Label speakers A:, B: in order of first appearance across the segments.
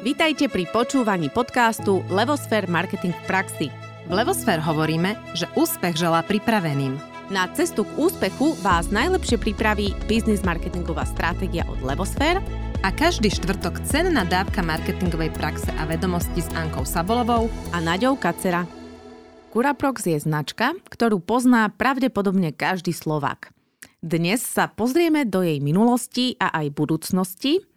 A: Vítajte pri počúvaní podcastu Levosfér Marketing v praxi.
B: V Levosfér hovoríme, že úspech želá pripraveným.
A: Na cestu k úspechu vás najlepšie pripraví biznis marketingová stratégia od Levosfér
B: a každý štvrtok cenná dávka marketingovej praxe a vedomosti s Ankou Sabolovou
A: a Naďou Kacera. Curaprox je značka, ktorú pozná pravdepodobne každý Slovák. Dnes sa pozrieme do jej minulosti a aj budúcnosti –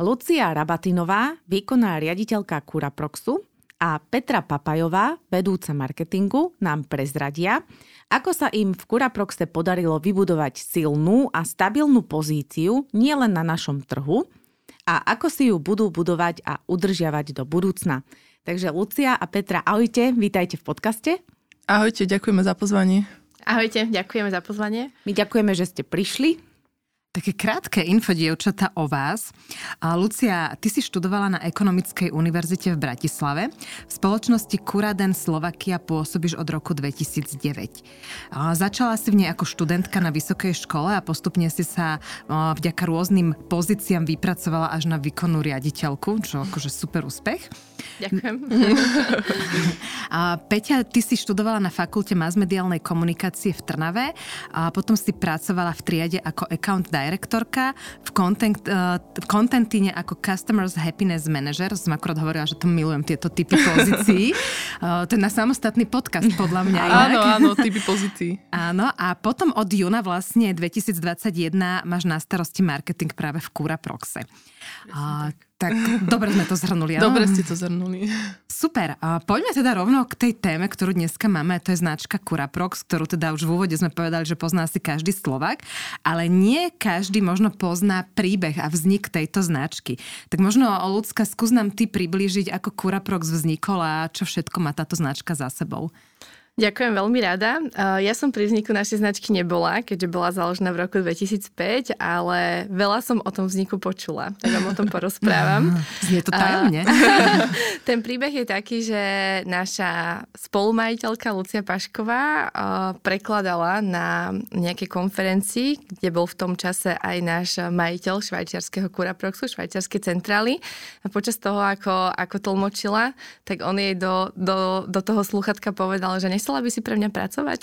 A: Lucia Rabatinová, výkonná riaditeľka Curaproxu a Petra Papajová, vedúca marketingu, nám prezradia, ako sa im v Curaproxe podarilo vybudovať silnú a stabilnú pozíciu nielen na našom trhu a ako si ju budú budovať a udržiavať do budúcna. Takže Lucia a Petra, ahojte, vítajte v podcaste.
C: Ahojte, ďakujeme za pozvanie.
D: Ahojte, ďakujeme za pozvanie.
A: My ďakujeme, že ste prišli.
B: Také krátke info, dievčata, o vás. A Lucia, ty si študovala na Ekonomickej univerzite v Bratislave. V spoločnosti Kuraden Slovakia pôsobíš od roku 2009. A začala si v nej ako študentka na vysokej škole a postupne si sa vďaka rôznym pozíciám vypracovala až na výkonnú riaditeľku, čo akože super úspech.
D: Ďakujem.
B: a Peťa, ty si študovala na fakulte masmediálnej komunikácie v Trnave a potom si pracovala v triade ako account direktorka, v, content, uh, v contentine ako Customers Happiness Manager. Som akorát hovorila, že to milujem tieto typy pozícií. uh, to je na samostatný podcast podľa mňa.
C: Inak. Áno, áno, typy pozícií.
B: Áno, a potom od júna vlastne 2021 máš na starosti marketing práve v Kura Proxe.
C: Uh,
B: tak dobre sme to zhrnuli.
C: Áno? Dobre ste to zhrnuli.
B: Super. A poďme teda rovno k tej téme, ktorú dneska máme. To je značka Curaprox, ktorú teda už v úvode sme povedali, že pozná si každý Slovak, ale nie každý možno pozná príbeh a vznik tejto značky. Tak možno, ľudská, skús nám ty priblížiť, ako Curaprox vznikol a čo všetko má táto značka za sebou.
D: Ďakujem veľmi rada. Ja som pri vzniku našej značky nebola, keďže bola založená v roku 2005, ale veľa som o tom vzniku počula, tak vám o tom porozprávam.
B: Znie to tajomne.
D: Ten príbeh je taký, že naša spolumajiteľka Lucia Pašková prekladala na nejakej konferencii, kde bol v tom čase aj náš majiteľ švajčiarského Curaproxu, švajčiarskej centrály. A počas toho, ako, ako tlmočila, tak on jej do, do, do toho sluchatka povedal, že nech nechcela by si pre mňa pracovať.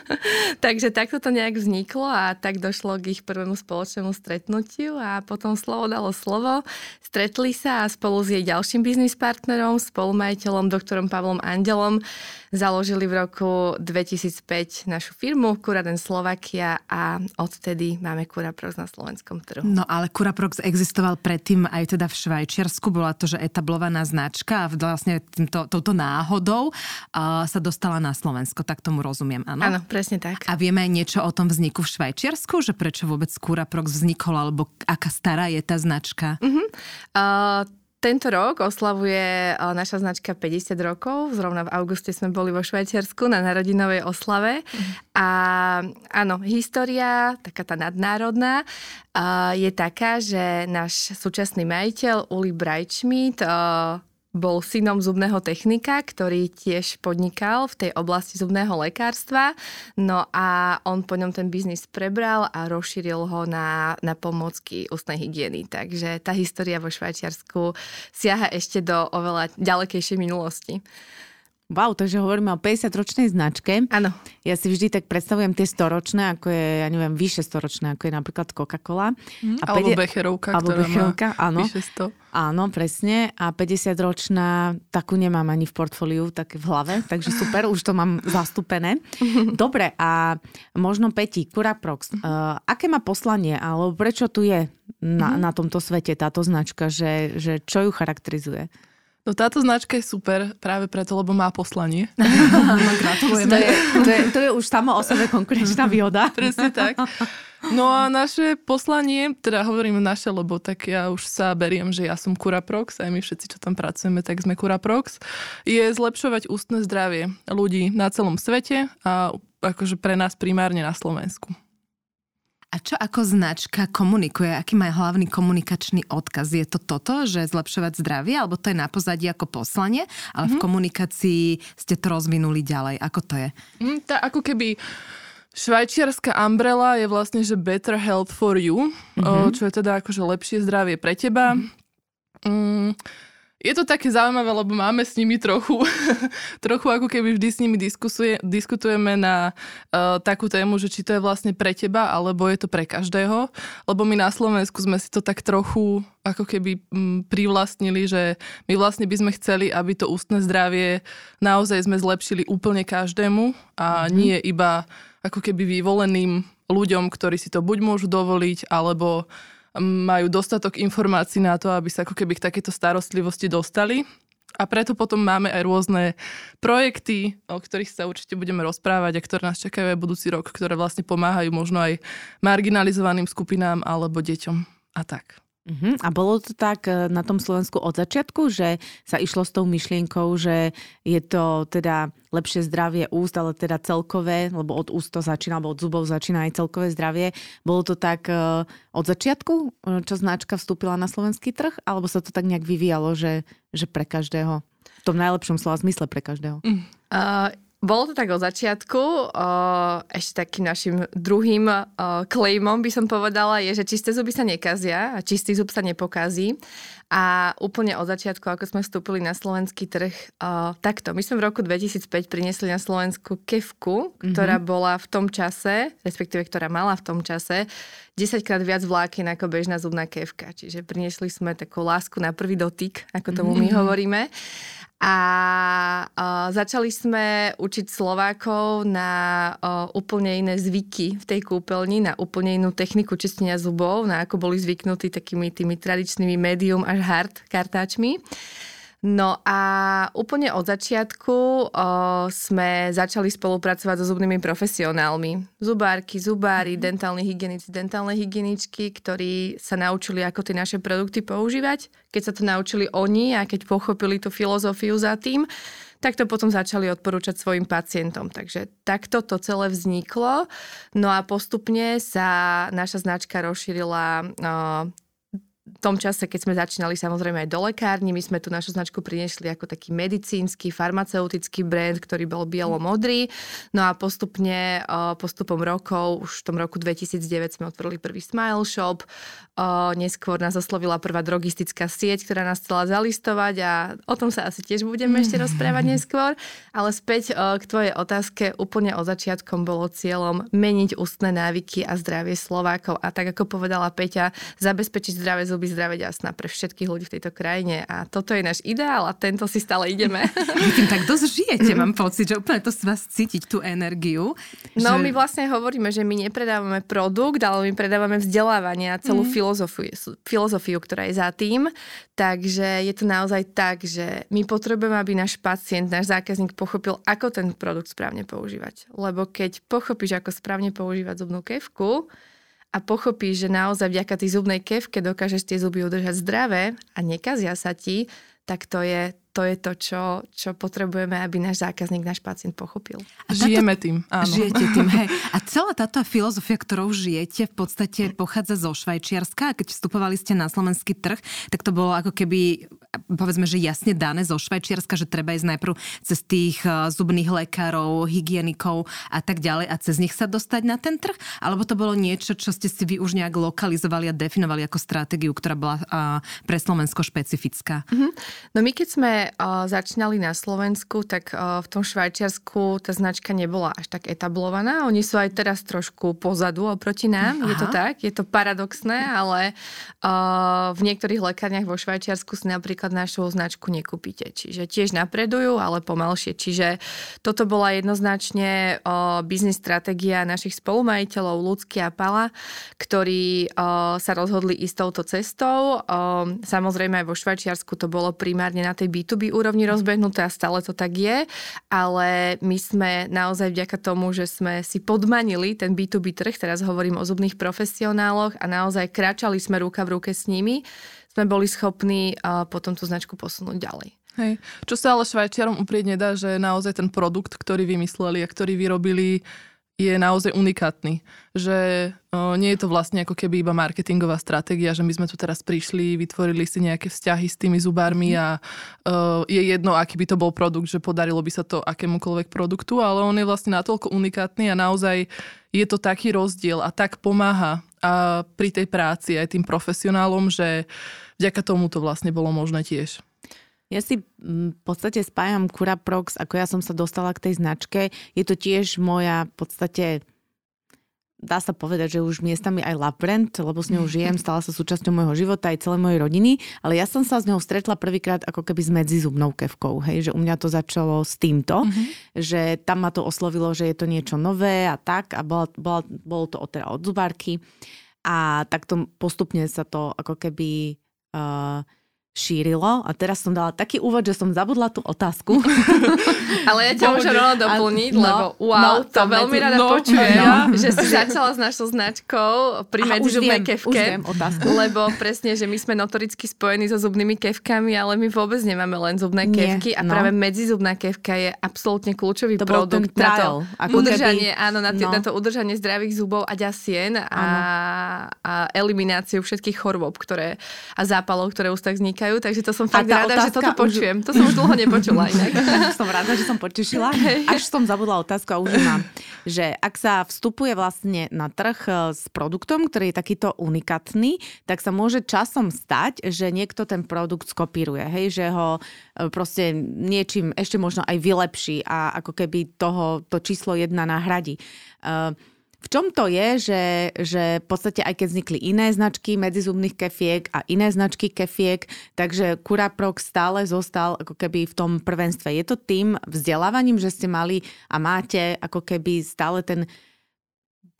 D: Takže takto to nejak vzniklo a tak došlo k ich prvému spoločnému stretnutiu a potom slovo dalo slovo. Stretli sa a spolu s jej ďalším biznis partnerom, spolumajiteľom, doktorom Pavlom Andelom, založili v roku 2005 našu firmu Kuraden Slovakia a odtedy máme Kuraprox na slovenskom trhu.
B: No ale Kuraprox existoval predtým aj teda v Švajčiarsku, bola to, že etablovaná značka a vlastne týmto, touto náhodou uh, sa dostala na Slovensko, tak tomu rozumiem, áno?
D: Áno, presne tak.
B: A vieme aj niečo o tom vzniku v Švajčiarsku, že prečo vôbec Curaprox vznikol, alebo aká stará je tá značka?
D: Uh-huh. Uh, tento rok oslavuje naša značka 50 rokov. Zrovna v auguste sme boli vo Švajčiarsku na narodinovej oslave. Mhm. A áno, história, taká tá nadnárodná, je taká, že náš súčasný majiteľ Uli Brajčmit bol synom zubného technika, ktorý tiež podnikal v tej oblasti zubného lekárstva. No a on po ňom ten biznis prebral a rozšíril ho na, na pomocky ústnej hygieny. Takže tá história vo Švajčiarsku siaha ešte do oveľa ďalekejšej minulosti.
A: Wow, takže hovoríme o 50-ročnej značke.
D: Áno.
A: Ja si vždy tak predstavujem tie storočné, ako je, ja neviem, vyše storočné, ako je napríklad Coca-Cola.
C: Mm, a alebo 50, Becherovka, alebo ktorá Becherovka, má áno. vyše 100.
A: Áno, presne. A 50-ročná, takú nemám ani v portfóliu, tak v hlave, takže super, už to mám zastúpené. Dobre, a možno Peti, Curaprox, uh, aké má poslanie, alebo prečo tu je na, mm-hmm. na tomto svete táto značka, že, že čo ju charakterizuje?
C: No táto značka je super práve preto, lebo má poslanie.
A: no, gratulujeme. To je, to, je, to je už samo o sebe konkurenčná výhoda.
C: Presne tak. No a naše poslanie, teda hovorím naše, lebo tak ja už sa beriem, že ja som Curaprox, aj my všetci, čo tam pracujeme, tak sme Curaprox, je zlepšovať ústne zdravie ľudí na celom svete a akože pre nás primárne na Slovensku.
B: A čo ako značka komunikuje? Aký má hlavný komunikačný odkaz? Je to toto, že zlepšovať zdravie, alebo to je na pozadí ako poslanie, ale mm-hmm. v mhm. komunikácii ste to rozvinuli ďalej? Ako to je?
C: Mm, tá, ako keby švajčiarská umbrella je vlastne, že better health for you, mm-hmm. čo je teda akože lepšie zdravie pre teba. Mm-hmm. Mm, Je to také zaujímavé, lebo máme s nimi trochu, trochu ako keby vždy s nimi diskusuje, diskutujeme na uh, takú tému, že či to je vlastne pre teba, alebo je to pre každého. Lebo my na Slovensku sme si to tak trochu ako keby m, privlastnili, že my vlastne by sme chceli, aby to ústne zdravie naozaj sme zlepšili úplne každému a mm-hmm. nie iba ako keby vyvoleným ľuďom, ktorí si to buď môžu dovoliť, alebo majú dostatok informácií na to, aby sa ako keby k takéto starostlivosti dostali. A preto potom máme aj rôzne projekty, o ktorých sa určite budeme rozprávať a ktoré nás čakajú aj budúci rok, ktoré vlastne pomáhajú možno aj marginalizovaným skupinám alebo deťom a tak.
A: Uh-huh. A bolo to tak e, na tom Slovensku od začiatku, že sa išlo s tou myšlienkou, že je to teda lepšie zdravie úst, ale teda celkové, lebo od úst to začína, alebo od zubov začína aj celkové zdravie. Bolo to tak uh, od začiatku, e, čo značka vstúpila na slovenský trh, alebo sa to tak nejak vyvíjalo, že, že pre každého? V tom najlepšom slova zmysle pre každého.
D: Uh, bolo to tak od začiatku. Ešte takým našim druhým claimom by som povedala je, že čisté zuby sa nekazia a čistý zub sa nepokazí. A úplne od začiatku, ako sme vstúpili na slovenský trh, takto. My sme v roku 2005 priniesli na Slovensku kevku, ktorá mm-hmm. bola v tom čase, respektíve ktorá mala v tom čase 10 krát viac vlákien ako bežná zubná kevka. Čiže priniesli sme takú lásku na prvý dotyk, ako tomu my mm-hmm. hovoríme. A uh, začali sme učiť Slovákov na uh, úplne iné zvyky v tej kúpeľni, na úplne inú techniku čistenia zubov, na ako boli zvyknutí takými tými tradičnými medium až hard kartáčmi. No a úplne od začiatku o, sme začali spolupracovať so zubnými profesionálmi. Zubárky, zubári, mm-hmm. dentálni hygienici, dentálne hygieničky, ktorí sa naučili, ako tie naše produkty používať. Keď sa to naučili oni a keď pochopili tú filozofiu za tým, tak to potom začali odporúčať svojim pacientom. Takže takto to celé vzniklo. No a postupne sa naša značka rozšírila tom čase, keď sme začínali samozrejme aj do lekárni, my sme tu našu značku priniesli ako taký medicínsky, farmaceutický brand, ktorý bol bielo-modrý. No a postupne, postupom rokov, už v tom roku 2009 sme otvorili prvý Smile Shop, neskôr nás oslovila prvá drogistická sieť, ktorá nás chcela zalistovať a o tom sa asi tiež budeme ešte rozprávať neskôr. Ale späť k tvojej otázke, úplne od začiatkom bolo cieľom meniť ústne návyky a zdravie Slovákov. A tak ako povedala Peťa, zabezpečiť zdravie zuby, zdravé jasná pre všetkých ľudí v tejto krajine. A toto je náš ideál a tento si stále ideme.
B: Tým tak dosť žijete, mám pocit, že úplne to z vás cítiť, tú energiu.
D: No že... my vlastne hovoríme, že my nepredávame produkt, ale my predávame vzdelávanie a celú mm. Filozofiu, ktorá je za tým. Takže je to naozaj tak, že my potrebujeme, aby náš pacient, náš zákazník pochopil, ako ten produkt správne používať. Lebo keď pochopíš, ako správne používať zubnú kevku, a pochopíš, že naozaj vďaka tej zubnej kevke dokážeš tie zuby udržať zdravé a nekazia sa ti, tak to je to je to, čo, čo potrebujeme, aby náš zákazník, náš pacient pochopil.
C: A Žijeme tým, áno.
B: Žijete tým, hej. A celá táto filozofia, ktorou žijete, v podstate pochádza zo Švajčiarska. Keď vstupovali ste na slovenský trh, tak to bolo ako keby, povedzme, že jasne dané zo Švajčiarska, že treba ísť najprv cez tých eh, zubných lekárov, hygienikov a tak ďalej a cez nich sa dostať na ten trh? Alebo to bolo niečo, čo ste si vy už nejak lokalizovali a definovali ako stratégiu, ktorá bola eh, pre Slovensko špecifická?
D: Mm-hmm. No my keď sme uh, začínali na Slovensku, tak v tom Švajčiarsku tá značka nebola až tak etablovaná. Oni sú aj teraz trošku pozadu oproti nám. Aha. Je to tak? Je to paradoxné, ale v niektorých lekárniach vo Švajčiarsku si napríklad našu značku nekúpite. Čiže tiež napredujú, ale pomalšie. Čiže toto bola jednoznačne biznis stratégia našich spolumajiteľov Lucky a Pala, ktorí sa rozhodli ísť touto cestou. Samozrejme aj vo Švajčiarsku to bolo primárne na tej B2 B2B úrovni rozbehnuté a stále to tak je, ale my sme naozaj vďaka tomu, že sme si podmanili ten B2B trh, teraz hovorím o zubných profesionáloch a naozaj kráčali sme ruka v ruke s nimi, sme boli schopní potom tú značku posunúť ďalej.
C: Hej. Čo sa ale Švajčiarom uprieť nedá, že naozaj ten produkt, ktorý vymysleli a ktorý vyrobili, je naozaj unikátny. Že o, nie je to vlastne ako keby iba marketingová stratégia, že my sme tu teraz prišli, vytvorili si nejaké vzťahy s tými zubármi a o, je jedno, aký by to bol produkt, že podarilo by sa to akémukoľvek produktu, ale on je vlastne natoľko unikátny a naozaj je to taký rozdiel a tak pomáha a pri tej práci aj tým profesionálom, že vďaka tomu to vlastne bolo možné tiež.
A: Ja si mm, v podstate spájam Curaprox, ako ja som sa dostala k tej značke. Je to tiež moja v podstate dá sa povedať, že už miestami aj love brand, lebo s ňou žijem, stala sa súčasťou môjho života aj celej mojej rodiny, ale ja som sa s ňou stretla prvýkrát ako keby s medzizubnou kevkou, hej, že u mňa to začalo s týmto, mm-hmm. že tam ma to oslovilo, že je to niečo nové a tak a bola, bola, bolo to teda od zubárky a takto postupne sa to ako keby uh, šírilo a teraz som dala taký úvod, že som zabudla tú otázku.
D: Ale ja ťa môžem rovno doplniť, no, lebo wow, no, to veľmi rada no, počujem, no, no. že si začala s našou značkou pri medzizubnej kevke. Lebo presne, že my sme notoricky spojení so zubnými kevkami, ale my vôbec nemáme len zubné Nie, kevky a no. práve medzizubná kevka je absolútne kľúčový to produkt na to udržanie, keby, áno, na, t- no. na to udržanie zdravých zubov a ďasien a, a elimináciu všetkých chorôb, ktoré a zápalov, ktoré už tak vznikajú vznikajú, takže to som fakt rada, že toto počujem. Už... To som už dlho nepočula inak.
A: som rada, že som potešila. Až som zabudla otázku a už mám. Že ak sa vstupuje vlastne na trh e, s produktom, ktorý je takýto unikátny, tak sa môže časom stať, že niekto ten produkt skopíruje. Hej, že ho e, proste niečím ešte možno aj vylepší a ako keby toho to číslo jedna nahradí. Uh, v čom to je, že, že v podstate aj keď vznikli iné značky medzizubných kefiek a iné značky kefiek, takže Curaprox stále zostal ako keby v tom prvenstve. Je to tým vzdelávaním, že ste mali a máte ako keby stále ten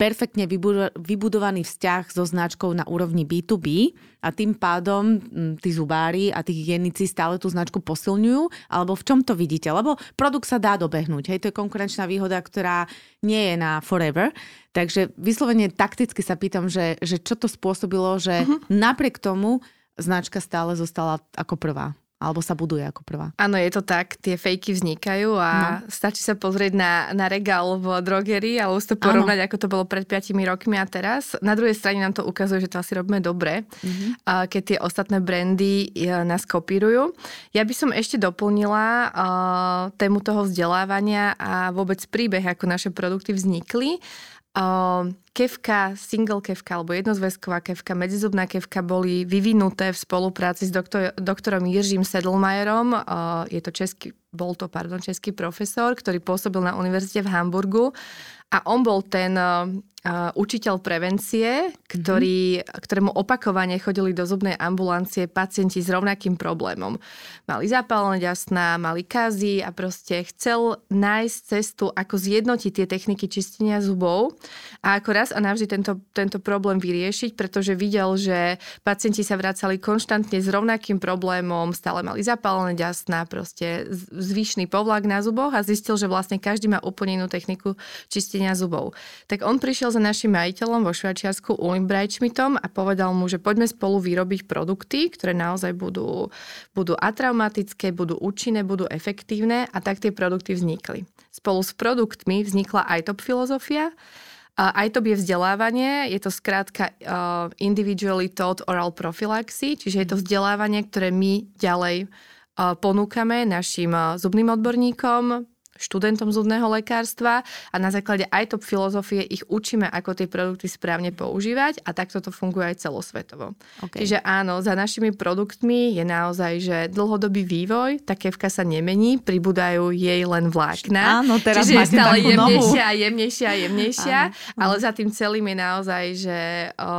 A: perfektne vybudovaný vzťah so značkou na úrovni B2B a tým pádom tí zubári a tí hygienici stále tú značku posilňujú? Alebo v čom to vidíte? Lebo produkt sa dá dobehnúť. Hej, to je konkurenčná výhoda, ktorá nie je na forever. Takže vyslovene takticky sa pýtam, že, že čo to spôsobilo, že uh-huh. napriek tomu značka stále zostala ako prvá alebo sa buduje ako prvá.
D: Áno, je to tak, tie fejky vznikajú a no. stačí sa pozrieť na, na regál v drogerii alebo to porovnať, ano. ako to bolo pred 5 rokmi a teraz. Na druhej strane nám to ukazuje, že to asi robíme dobre, mm-hmm. keď tie ostatné brandy e, nás kopírujú. Ja by som ešte doplnila uh, tému toho vzdelávania a vôbec príbeh, ako naše produkty vznikli. Uh, kevka, single kevka alebo jednozväzková kevka, medzizubná kevka boli vyvinuté v spolupráci s doktor, doktorom Jiřím Sedlmajerom. Uh, je to český, bol to, pardon, český profesor, ktorý pôsobil na univerzite v Hamburgu a on bol ten uh, učiteľ prevencie, ktorý, mm-hmm. ktorému opakovane chodili do zubnej ambulancie pacienti s rovnakým problémom. Mali zapálené ďasná, mali kazy a proste chcel nájsť cestu, ako zjednotiť tie techniky čistenia zubov a ako raz a navždy tento, tento problém vyriešiť, pretože videl, že pacienti sa vracali konštantne s rovnakým problémom, stále mali zapálené ďasná, proste zvyšný povlak na zuboch a zistil, že vlastne každý má úplne inú techniku čistenia zubov. Tak on prišiel za našim majiteľom vo Švajčiarsku Ulim Brajčmitom a povedal mu, že poďme spolu vyrobiť produkty, ktoré naozaj budú, budú atraumatické, budú účinné, budú efektívne a tak tie produkty vznikli. Spolu s produktmi vznikla aj top filozofia, aj to je vzdelávanie, je to skrátka uh, individually taught oral prophylaxy, čiže je to vzdelávanie, ktoré my ďalej uh, ponúkame našim uh, zubným odborníkom, študentom zubného lekárstva a na základe aj top filozofie ich učíme, ako tie produkty správne používať a takto to funguje aj celosvetovo. Okay. Čiže áno, za našimi produktmi je naozaj, že dlhodobý vývoj, tá kevka sa nemení, pribúdajú jej len vlákna.
A: Áno, teraz
D: Čiže je stále jemnejšia a jemnejšia a jemnejšia, áno, ale za tým celým je naozaj, že o,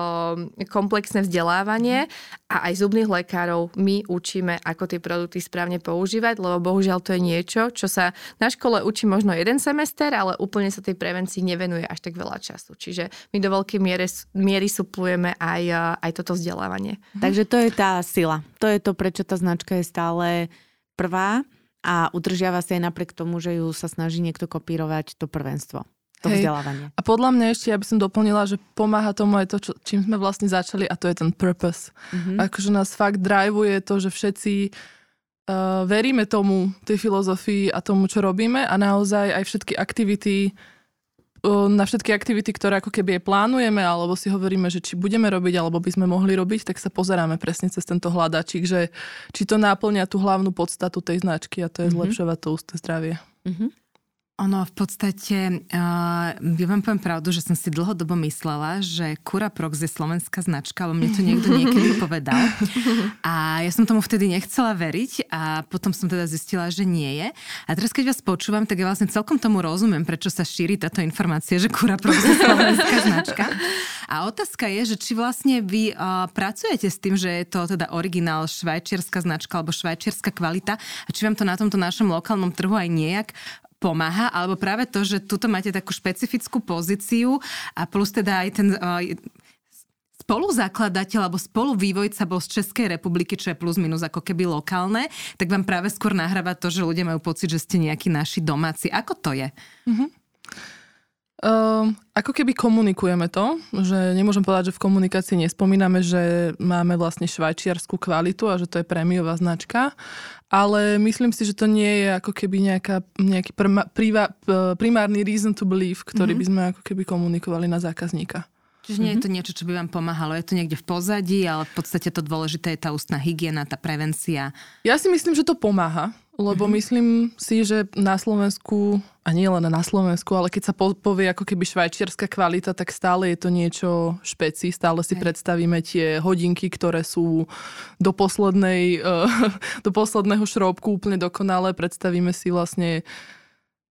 D: komplexné vzdelávanie a aj zubných lekárov my učíme, ako tie produkty správne používať, lebo bohužiaľ to je niečo, čo sa na škole škole učí možno jeden semester, ale úplne sa tej prevencii nevenuje až tak veľa času. Čiže my do veľkej miery, miery suplujeme aj, aj toto vzdelávanie.
A: Mhm. Takže to je tá sila. To je to, prečo tá značka je stále prvá a udržiava sa aj napriek tomu, že ju sa snaží niekto kopírovať to prvenstvo to Hej. vzdelávanie.
C: A podľa mňa ešte, ja by som doplnila, že pomáha tomu aj to, čo, čím sme vlastne začali a to je ten purpose. Mm-hmm. Akože nás fakt driveuje to, že všetci uh, veríme tomu, tej filozofii a tomu, čo robíme a naozaj aj všetky aktivity, uh, na všetky aktivity, ktoré ako keby plánujeme, alebo si hovoríme, že či budeme robiť, alebo by sme mohli robiť, tak sa pozeráme presne cez tento hľadačík, že či to náplňa tú hlavnú podstatu tej značky a to je mm-hmm. zlepšovať to ústne zdravie. Mm-hmm.
B: Ono v podstate, uh, ja vám poviem pravdu, že som si dlhodobo myslela, že Cura Prox je slovenská značka, lebo mne to niekto niekedy povedal. A ja som tomu vtedy nechcela veriť a potom som teda zistila, že nie je. A teraz keď vás počúvam, tak ja vlastne celkom tomu rozumiem, prečo sa šíri táto informácia, že Cura Prox je slovenská značka. A otázka je, že či vlastne vy uh, pracujete s tým, že je to teda originál švajčiarska značka alebo švajčiarska kvalita a či vám to na tomto našom lokálnom trhu aj nejak pomáha, alebo práve to, že tuto máte takú špecifickú pozíciu a plus teda aj ten uh, spoluzakladateľ alebo spoluvývojca bol z Českej republiky, čo je plus minus ako keby lokálne, tak vám práve skôr nahráva to, že ľudia majú pocit, že ste nejakí naši domáci. Ako to je? Mm-hmm.
C: Uh, ako keby komunikujeme to, že nemôžem povedať, že v komunikácii nespomíname, že máme vlastne švajčiarskú kvalitu a že to je prémiová značka, ale myslím si, že to nie je ako keby nejaká, nejaký prma, priva, primárny reason to believe, ktorý mm-hmm. by sme ako keby komunikovali na zákazníka.
B: Čiže nie mm-hmm. je to mhm. niečo, čo by vám pomáhalo, je to niekde v pozadí, ale v podstate to dôležité je tá ústna hygiena, tá prevencia.
C: Ja si myslím, že to pomáha. Lebo mm-hmm. myslím si, že na Slovensku, a nie len na Slovensku, ale keď sa povie ako keby švajčiarska kvalita, tak stále je to niečo špeci. Stále si Hej. predstavíme tie hodinky, ktoré sú do, poslednej, uh, do posledného šrobku úplne dokonalé. Predstavíme si vlastne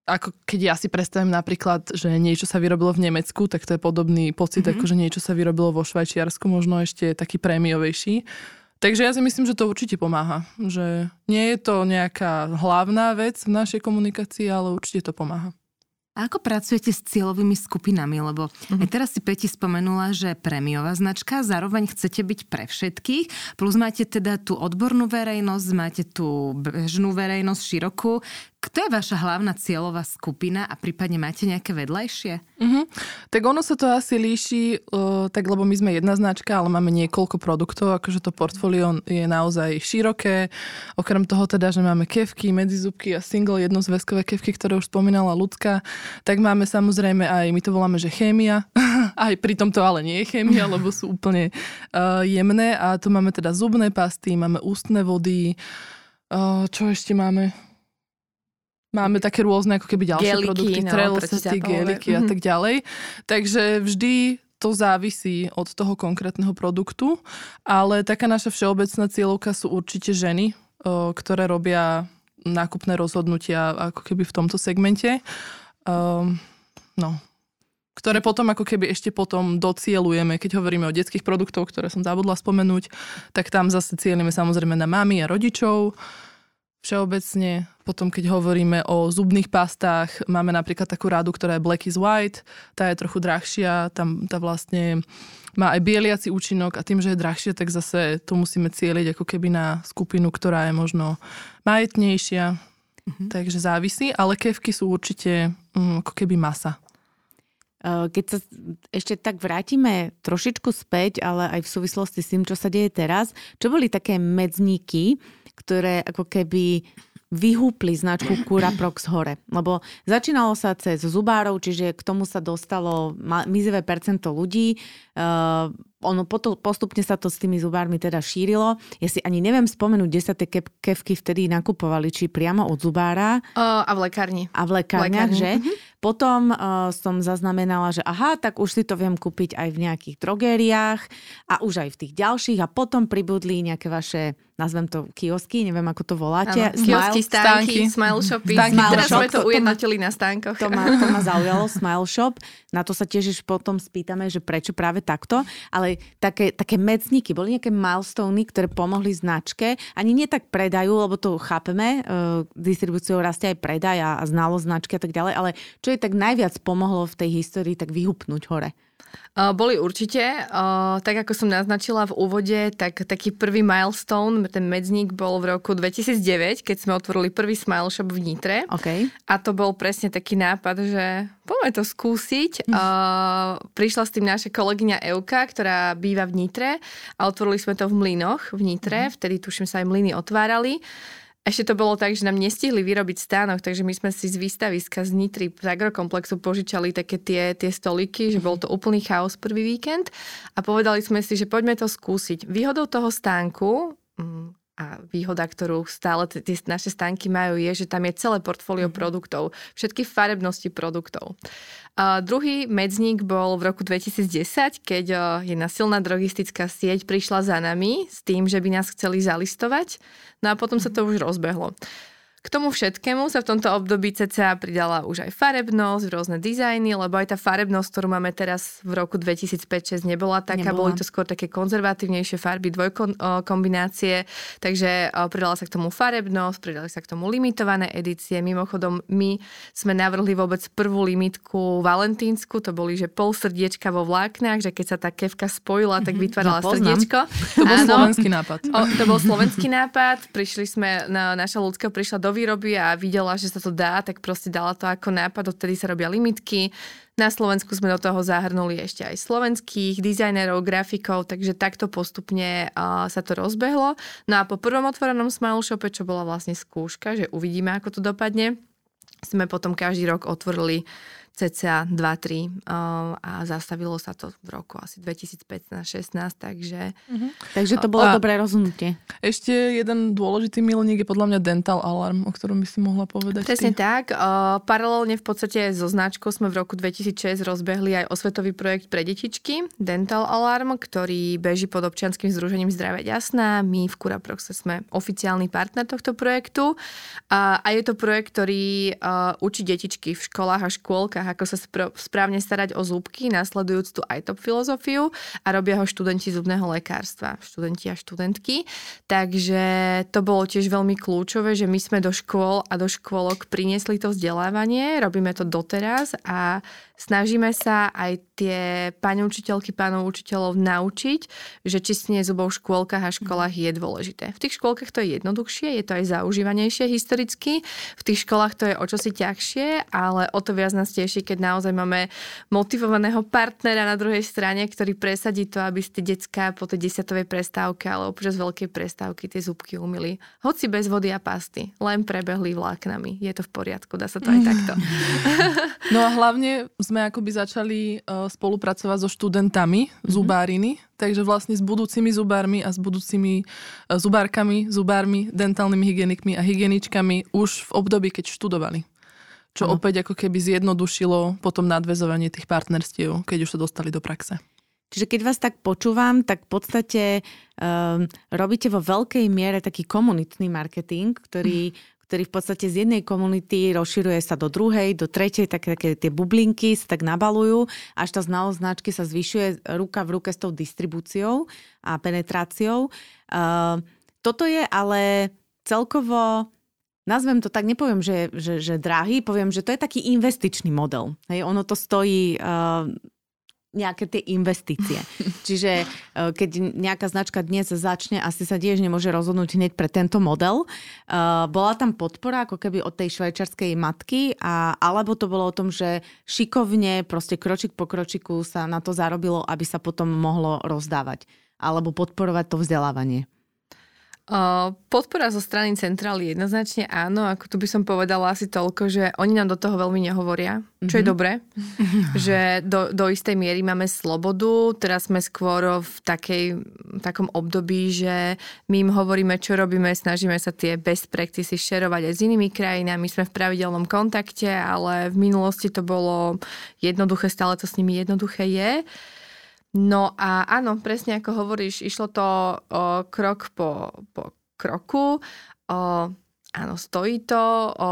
C: ako keď ja si predstavím napríklad, že niečo sa vyrobilo v Nemecku, tak to je podobný pocit, mm-hmm. ako že niečo sa vyrobilo vo Švajčiarsku, možno ešte taký prémiovejší. Takže ja si myslím, že to určite pomáha. Že nie je to nejaká hlavná vec v našej komunikácii, ale určite to pomáha.
B: A ako pracujete s cieľovými skupinami? Lebo uh-huh. aj teraz si Peti spomenula, že prémiová značka, zároveň chcete byť pre všetkých, plus máte teda tú odbornú verejnosť, máte tú bežnú verejnosť širokú. Kto je vaša hlavná cieľová skupina a prípadne máte nejaké vedľajšie?
C: Uh-huh. Tak ono sa to asi líši, uh, tak lebo my sme jedna značka, ale máme niekoľko produktov, akože to portfólio je naozaj široké. Okrem toho teda, že máme kevky, medzizubky a single jednozväzkové kevky, ktoré už spomínala ľudská, tak máme samozrejme aj, my to voláme, že chémia. aj pri tom to ale nie je chémia, lebo sú úplne uh, jemné. A tu máme teda zubné pasty, máme ústne vody, uh, čo ešte máme? Máme také rôzne ako keby ďalšie geliky, produkty, no, trelosety, geliky a mhm. tak ďalej. Takže vždy to závisí od toho konkrétneho produktu, ale taká naša všeobecná cieľovka sú určite ženy, ktoré robia nákupné rozhodnutia ako keby v tomto segmente. Um, no, ktoré potom ako keby ešte potom docielujeme, keď hovoríme o detských produktoch, ktoré som zabudla spomenúť, tak tam zase cieľime samozrejme na mami a rodičov. Všeobecne, potom keď hovoríme o zubných pastách, máme napríklad takú rádu, ktorá je Black is White, tá je trochu drahšia, tam tá vlastne má aj bieliaci účinok a tým, že je drahšia, tak zase tu musíme cieliť ako keby na skupinu, ktorá je možno majetnejšia, mm-hmm. takže závisí, ale kevky sú určite um, ako keby masa.
A: Keď sa ešte tak vrátime trošičku späť, ale aj v súvislosti s tým, čo sa deje teraz, čo boli také medzníky, ktoré ako keby vyhúpli značku Cura Prox hore. Lebo začínalo sa cez zubárov, čiže k tomu sa dostalo mizivé percento ľudí. Uh, ono postupne sa to s tými zubármi teda šírilo. Ja si ani neviem spomenúť, kde sa tie kevky vtedy nakupovali, či priamo od zubára.
D: Uh, a v lekárni.
A: A v lekárniach, že? Mm-hmm. Potom uh, som zaznamenala, že aha, tak už si to viem kúpiť aj v nejakých drogériách a už aj v tých ďalších a potom pribudli nejaké vaše nazvem to kiosky, neviem ako to voláte.
D: Ano, kiosky, stánky, smile shopy. Stánky, smile Teraz shop, sme to, to ujednotili na stánkoch.
A: To ma, to ma zaujalo, smile shop. Na to sa tiež potom spýtame, že prečo práve takto. Ale také, také medzníky, boli nejaké milestony, ktoré pomohli značke. Ani nie tak predajú, lebo to chápeme, uh, distribúciou rastie aj predaj a, a znalosť značky a tak ďalej, ale čo je tak najviac pomohlo v tej histórii tak vyhupnúť hore?
D: Boli určite. Tak ako som naznačila v úvode, tak taký prvý milestone, ten medzník bol v roku 2009, keď sme otvorili prvý Smile Shop v Nitre.
A: Okay.
D: A to bol presne taký nápad, že poďme to skúsiť. Mm. Prišla s tým naša kolegyňa Euka, ktorá býva v Nitre a otvorili sme to v Mlinoch v Nitre. Mm. Vtedy tuším sa aj mlyny otvárali. Ešte to bolo tak, že nám nestihli vyrobiť stánok, takže my sme si z výstaviska z Nitry z agrokomplexu požičali také tie, tie stoliky, že bol to úplný chaos prvý víkend a povedali sme si, že poďme to skúsiť. Výhodou toho stánku mm, a výhoda, ktorú stále tie naše stánky majú, je, že tam je celé portfólio mm-hmm. produktov, všetky farebnosti produktov. A druhý medzník bol v roku 2010, keď jedna silná drogistická sieť prišla za nami s tým, že by nás chceli zalistovať. No a potom sa to už rozbehlo. K tomu všetkému sa v tomto období CCA pridala už aj farebnosť, rôzne dizajny, lebo aj tá farebnosť, ktorú máme teraz v roku 2005-2006 nebola taká, nebola. boli to skôr také konzervatívnejšie farby, dvojkombinácie, takže pridala sa k tomu farebnosť, pridali sa k tomu limitované edície. Mimochodom, my sme navrhli vôbec prvú limitku valentínsku, to boli, že pol srdiečka vo vláknach, že keď sa tá kevka spojila, tak mhm. vytvárala ja srdiečko.
C: To bol Áno, slovenský nápad.
D: O, to bol slovenský nápad, prišli sme, na, naša ľudská prišla do výroby a videla, že sa to dá, tak proste dala to ako nápad, odtedy sa robia limitky. Na Slovensku sme do toho zahrnuli ešte aj slovenských dizajnerov, grafikov, takže takto postupne uh, sa to rozbehlo. No a po prvom otvorenom Smile Shope, čo bola vlastne skúška, že uvidíme, ako to dopadne, sme potom každý rok otvorili cca 2-3 uh, a zastavilo sa to v roku asi 2015-16, takže...
A: Uh-huh. Takže to bolo a, dobré rozhodnutie.
C: Ešte jeden dôležitý milník je podľa mňa Dental Alarm, o ktorom by si mohla povedať.
D: Presne ty. tak. Uh, paralelne v podstate so značkou sme v roku 2006 rozbehli aj osvetový projekt pre detičky Dental Alarm, ktorý beží pod občianským združením Zdravia Jasná. My v Curaproxe sme oficiálny partner tohto projektu a, a je to projekt, ktorý uh, učí detičky v školách a škôlkach školách, ako sa spr- správne starať o zúbky, nasledujúc tu aj top filozofiu a robia ho študenti zubného lekárstva, študenti a študentky. Takže to bolo tiež veľmi kľúčové, že my sme do škôl a do škôlok priniesli to vzdelávanie, robíme to doteraz a snažíme sa aj tie pani učiteľky, pánov učiteľov naučiť, že čistenie zubov v škôlkach a školách je dôležité. V tých škôlkach to je jednoduchšie, je to aj zaužívanejšie historicky, v tých školách to je o čosi ťažšie, ale o to viac nás teší, keď naozaj máme motivovaného partnera na druhej strane, ktorý presadí to, aby ste detská po tej desiatovej prestávke alebo počas veľkej prestávky tie zubky umili. Hoci bez vody a pasty, len prebehli vláknami. Je to v poriadku, dá sa to aj takto.
C: No a hlavne sme akoby začali uh, spolupracovať so študentami mm-hmm. zubáriny, takže vlastne s budúcimi zubármi a s budúcimi uh, zubárkami, zubármi, dentálnymi hygienikmi a hygieničkami už v období, keď študovali. Čo no. opäť ako keby zjednodušilo potom nadvezovanie tých partnerstiev, keď už sa dostali do praxe.
A: Čiže keď vás tak počúvam, tak v podstate um, robíte vo veľkej miere taký komunitný marketing, ktorý mm ktorý v podstate z jednej komunity rozširuje sa do druhej, do tretej, také, také tie bublinky sa tak nabalujú, až tá znalosť značky sa zvyšuje ruka v ruke s tou distribúciou a penetráciou. Uh, toto je ale celkovo nazvem to tak, nepoviem, že, že, že drahý, poviem, že to je taký investičný model. Hej, ono to stojí uh, nejaké tie investície. Čiže e, keď nejaká značka dnes začne, asi sa tiež nemôže rozhodnúť hneď pre tento model. E, bola tam podpora ako keby od tej švajčarskej matky, a, alebo to bolo o tom, že šikovne, proste kročik po kročiku sa na to zarobilo, aby sa potom mohlo rozdávať alebo podporovať to vzdelávanie.
D: Podpora zo strany centrály jednoznačne áno, ako tu by som povedala asi toľko, že oni nám do toho veľmi nehovoria, čo mm-hmm. je mhm. dobré, že do, do istej miery máme slobodu, teraz sme skôr v takej, takom období, že my im hovoríme, čo robíme, snažíme sa tie best practices šerovať aj s inými krajinami, sme v pravidelnom kontakte, ale v minulosti to bolo jednoduché, stále to s nimi jednoduché je. No a áno, presne ako hovoríš, išlo to o, krok po, po kroku. O, áno, stojí to o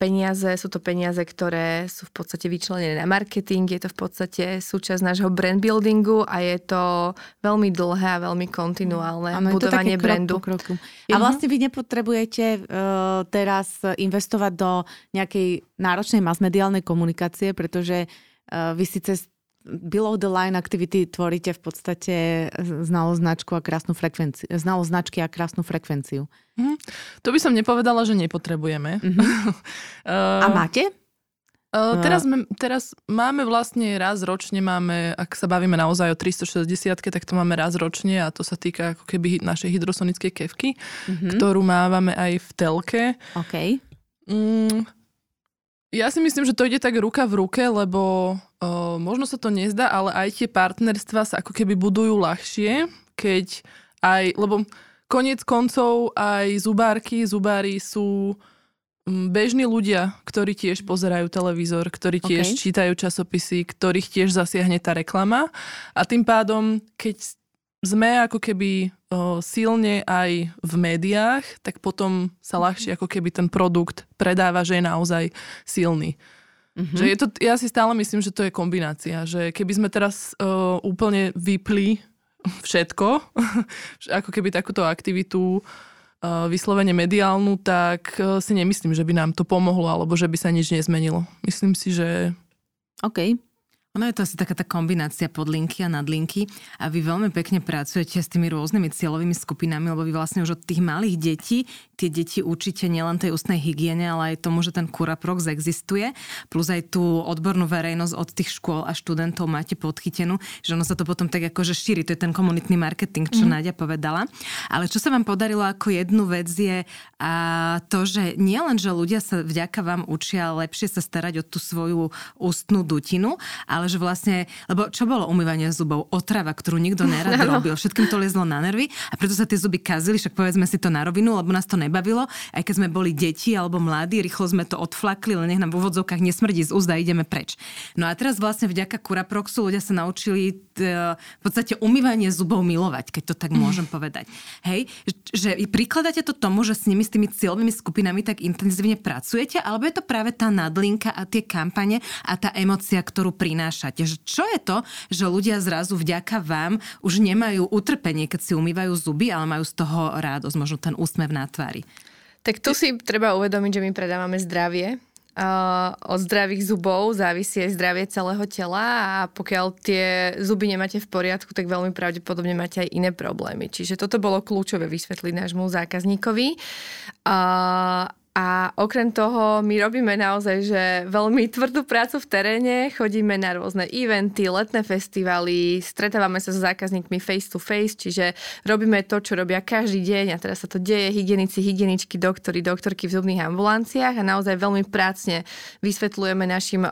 D: peniaze, sú to peniaze, ktoré sú v podstate vyčlenené na marketing, je to v podstate súčasť nášho brand buildingu a je to veľmi dlhé a veľmi kontinuálne ano, budovanie brandu.
A: Krok po kroku. A vlastne vy nepotrebujete uh, teraz investovať do nejakej náročnej masmediálnej komunikácie, pretože uh, vy síce below the line activity tvoríte v podstate znalosť značku a krásnu frekvenciu, znalosť značky a krásnu frekvenciu. Mm-hmm.
C: To by som nepovedala, že nepotrebujeme. Mm-hmm.
A: uh, a máte?
C: Uh, teraz, sme, teraz máme vlastne raz ročne, máme, ak sa bavíme naozaj o 360 tak to máme raz ročne a to sa týka ako keby našej hydrosonickej kevky, mm-hmm. ktorú máme aj v telke.
A: OK.
C: Mm, ja si myslím, že to ide tak ruka v ruke, lebo O, možno sa to nezdá, ale aj tie partnerstva sa ako keby budujú ľahšie, keď aj, lebo Konec koncov aj zubárky, zubári sú mm, bežní ľudia, ktorí tiež pozerajú televízor, ktorí tiež okay. čítajú časopisy, ktorých tiež zasiahne tá reklama. A tým pádom, keď sme ako keby o, silne aj v médiách, tak potom sa ľahšie ako keby ten produkt predáva, že je naozaj silný. Mm-hmm. Že je to, ja si stále myslím, že to je kombinácia, že keby sme teraz o, úplne vypli všetko, ako keby takúto aktivitu vyslovene mediálnu, tak si nemyslím, že by nám to pomohlo alebo že by sa nič nezmenilo. Myslím si, že...
B: OK. Ono je to asi taká tá kombinácia podlinky a nadlinky a vy veľmi pekne pracujete s tými rôznymi cieľovými skupinami, lebo vy vlastne už od tých malých detí tie deti učíte nielen tej ústnej hygiene, ale aj tomu, že ten kuraprox existuje, plus aj tú odbornú verejnosť od tých škôl a študentov máte podchytenú, že ono sa to potom tak akože šíri, to je ten komunitný marketing, čo mm. Nádia povedala. Ale čo sa vám podarilo ako jednu vec je a to, že nielen, že ľudia sa vďaka vám učia lepšie sa starať o tú svoju ústnu dutinu, ale že vlastne, lebo čo bolo umývanie zubov? Otrava, ktorú nikto nerad no. robil. Všetkým to liezlo na nervy a preto sa tie zuby kazili, však povedzme si to na rovinu, lebo nás to nebavilo. Aj keď sme boli deti alebo mladí, rýchlo sme to odflakli, len nech nám v úvodzovkách nesmrdí z úzda, ideme preč. No a teraz vlastne vďaka Kuraproxu ľudia sa naučili t- v podstate umývanie zubov milovať, keď to tak môžem povedať. Hej, že prikladáte to tomu, že s nimi, s tými cieľovými skupinami tak intenzívne pracujete, alebo je to práve tá nadlinka a tie kampane a tá emocia, ktorú prináša Že čo je to, že ľudia zrazu vďaka vám už nemajú utrpenie, keď si umývajú zuby, ale majú z toho radosť, možno ten úsmev na tvári.
D: Tak tu si treba uvedomiť, že my predávame zdravie, Uh, od zdravých zubov závisí aj zdravie celého tela a pokiaľ tie zuby nemáte v poriadku, tak veľmi pravdepodobne máte aj iné problémy. Čiže toto bolo kľúčové vysvetliť nášmu zákazníkovi. Uh, a okrem toho my robíme naozaj že veľmi tvrdú prácu v teréne, chodíme na rôzne eventy, letné festivaly, stretávame sa s zákazníkmi face to face, čiže robíme to, čo robia každý deň a teraz sa to deje, hygienici, hygieničky, doktori, doktorky v zubných ambulanciách a naozaj veľmi prácne vysvetľujeme našim o,